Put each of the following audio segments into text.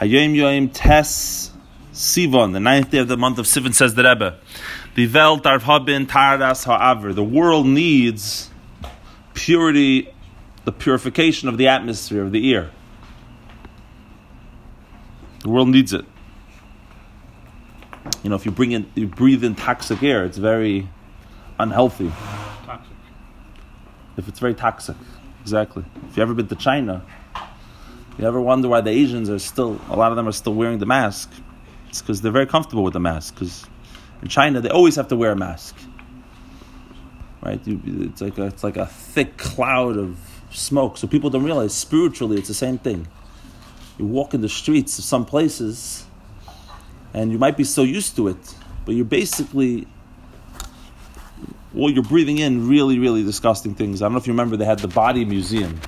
Hayom Yom Tes Sivan, the ninth day of the month of Sivan, says the Rebbe. The haben Taras Ha'aver. The world needs purity, the purification of the atmosphere, of the ear. The world needs it. You know, if you bring in, you breathe in toxic air, it's very unhealthy. Toxic. If it's very toxic, exactly. If you ever been to China, you ever wonder why the Asians are still, a lot of them are still wearing the mask? It's because they're very comfortable with the mask. Because in China, they always have to wear a mask. Right? It's, like a, it's like a thick cloud of smoke. So people don't realize spiritually it's the same thing. You walk in the streets of some places, and you might be so used to it, but you're basically well, you're breathing in really, really disgusting things. I don't know if you remember, they had the body museum.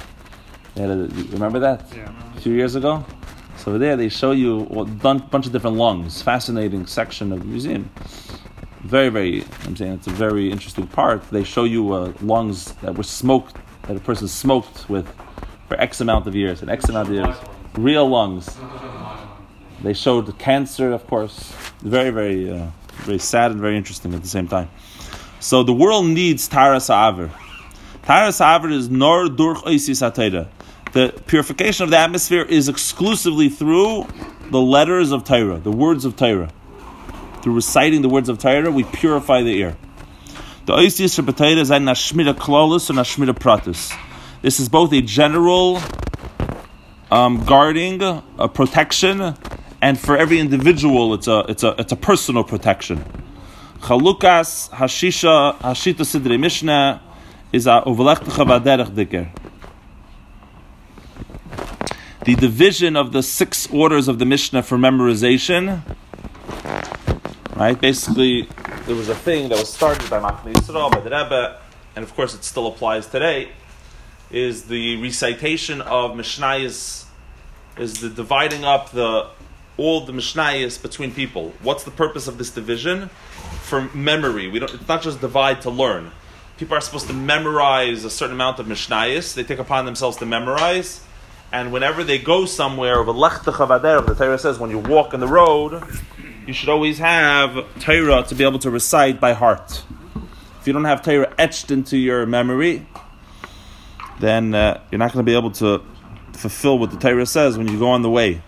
They had a, remember that? Yeah. A few years ago? So there they show you a bunch of different lungs. Fascinating section of the museum. Very, very, I'm saying it's a very interesting part. They show you uh, lungs that were smoked, that a person smoked with for X amount of years, and X amount of years. Real lungs. They showed cancer, of course. Very, very, uh, very sad and very interesting at the same time. So the world needs Taras Aver. Taras Aver is Nor Durch Oisis HaTeira. The purification of the atmosphere is exclusively through the letters of Torah, the words of Torah. Through reciting the words of Torah, we purify the ear. The Oisis Shabbatayra is ein Nashmira Klolus and Nashmira Pratus. This is both a general um, guarding, a protection, and for every individual, it's a, it's a, it's a personal protection. Chalukas Hashisha Hashita Sidrei Mishnah is a Vaderech Diker. The division of the six orders of the Mishnah for memorization, right? Basically, there was a thing that was started by Machne Yisrael, by the Rebbe, and of course it still applies today, is the recitation of Mishnayos, is the dividing up the all the Mishnayos between people. What's the purpose of this division? For memory. We don't. It's not just divide to learn. People are supposed to memorize a certain amount of Mishnayos. They take upon themselves to memorize, and whenever they go somewhere, a the Torah says when you walk in the road, you should always have Torah to be able to recite by heart. If you don't have Torah etched into your memory, then uh, you're not going to be able to fulfill what the Torah says when you go on the way.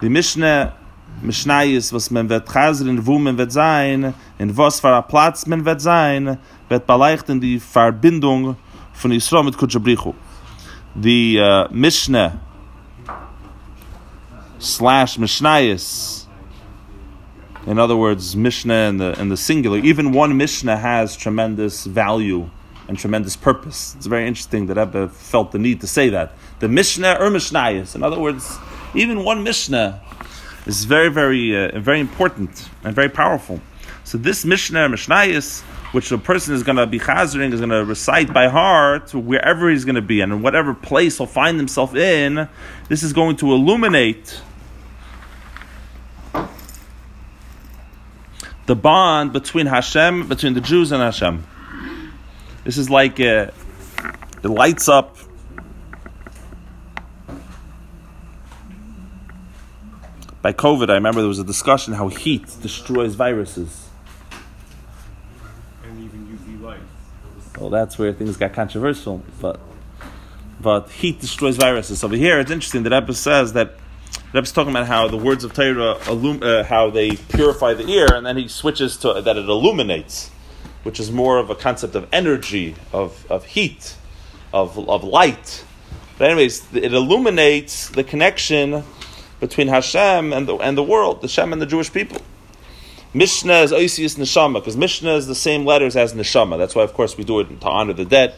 Die Mishnah, ist, was man wird chazren, wo man wird sein, in was für ein Platz man wird sein, wird beleuchten die Verbindung von Yisrael mit Kutchabrichu. The uh, Mishnah slash Mishnayis, in other words, Mishnah in the, in the singular, even one Mishnah has tremendous value and tremendous purpose. It's very interesting that Rebbe felt the need to say that. The Mishnah or Mishnayis, in other words, even one Mishnah is very, very, uh, very important and very powerful. So this Mishnah, Mishnayis, which the person is going to be chazering, is going to recite by heart wherever he's going to be and in whatever place he'll find himself in, this is going to illuminate the bond between Hashem, between the Jews and Hashem. This is like uh, it lights up by COVID, I remember there was a discussion how heat destroys viruses. And even UV light. Well, that's where things got controversial, but but heat destroys viruses. Over here, it's interesting. The Rebbe says that the Rebbe's talking about how the words of Torah illum- uh, how they purify the ear, and then he switches to that it illuminates, which is more of a concept of energy, of of heat, of of light. But anyways, it illuminates the connection between Hashem and the, and the world, the Hashem and the Jewish people. Mishnah is Oisius Neshama, because Mishnah is the same letters as Neshama. That's why, of course, we do it to honor the dead.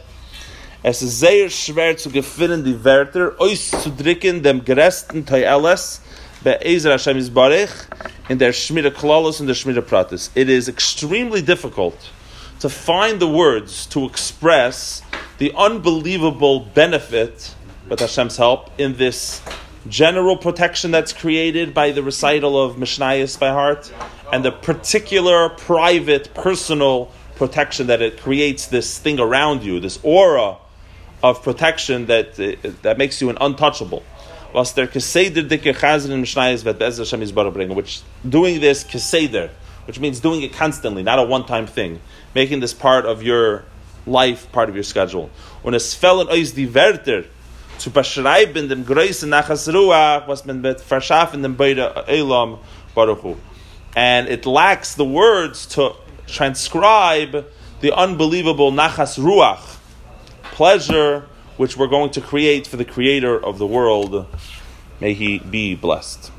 Es ist sehr schwer zu gefinnen die Wörter, auszudrücken dem geresten Teieles bei Ezer Hashem Yisbarech in der Shmira Klalos and der Shmira Pratis. It is extremely difficult to find the words to express the unbelievable benefit, with Hashem's help, in this general protection that's created by the recital of Mishnayos by heart, and the particular, private, personal protection that it creates this thing around you, this aura of protection that, uh, that makes you an untouchable. which doing this keseder, which means doing it constantly, not a one-time thing, making this part of your life, part of your schedule. Und es zu beschreiben dem größten Nachas Ruach, was man mit verschaffen dem Beide Elam Baruch Hu. And it lacks the words to transcribe the unbelievable Nachas Ruach, pleasure which we're going to create for the Creator of the world. May he be blessed.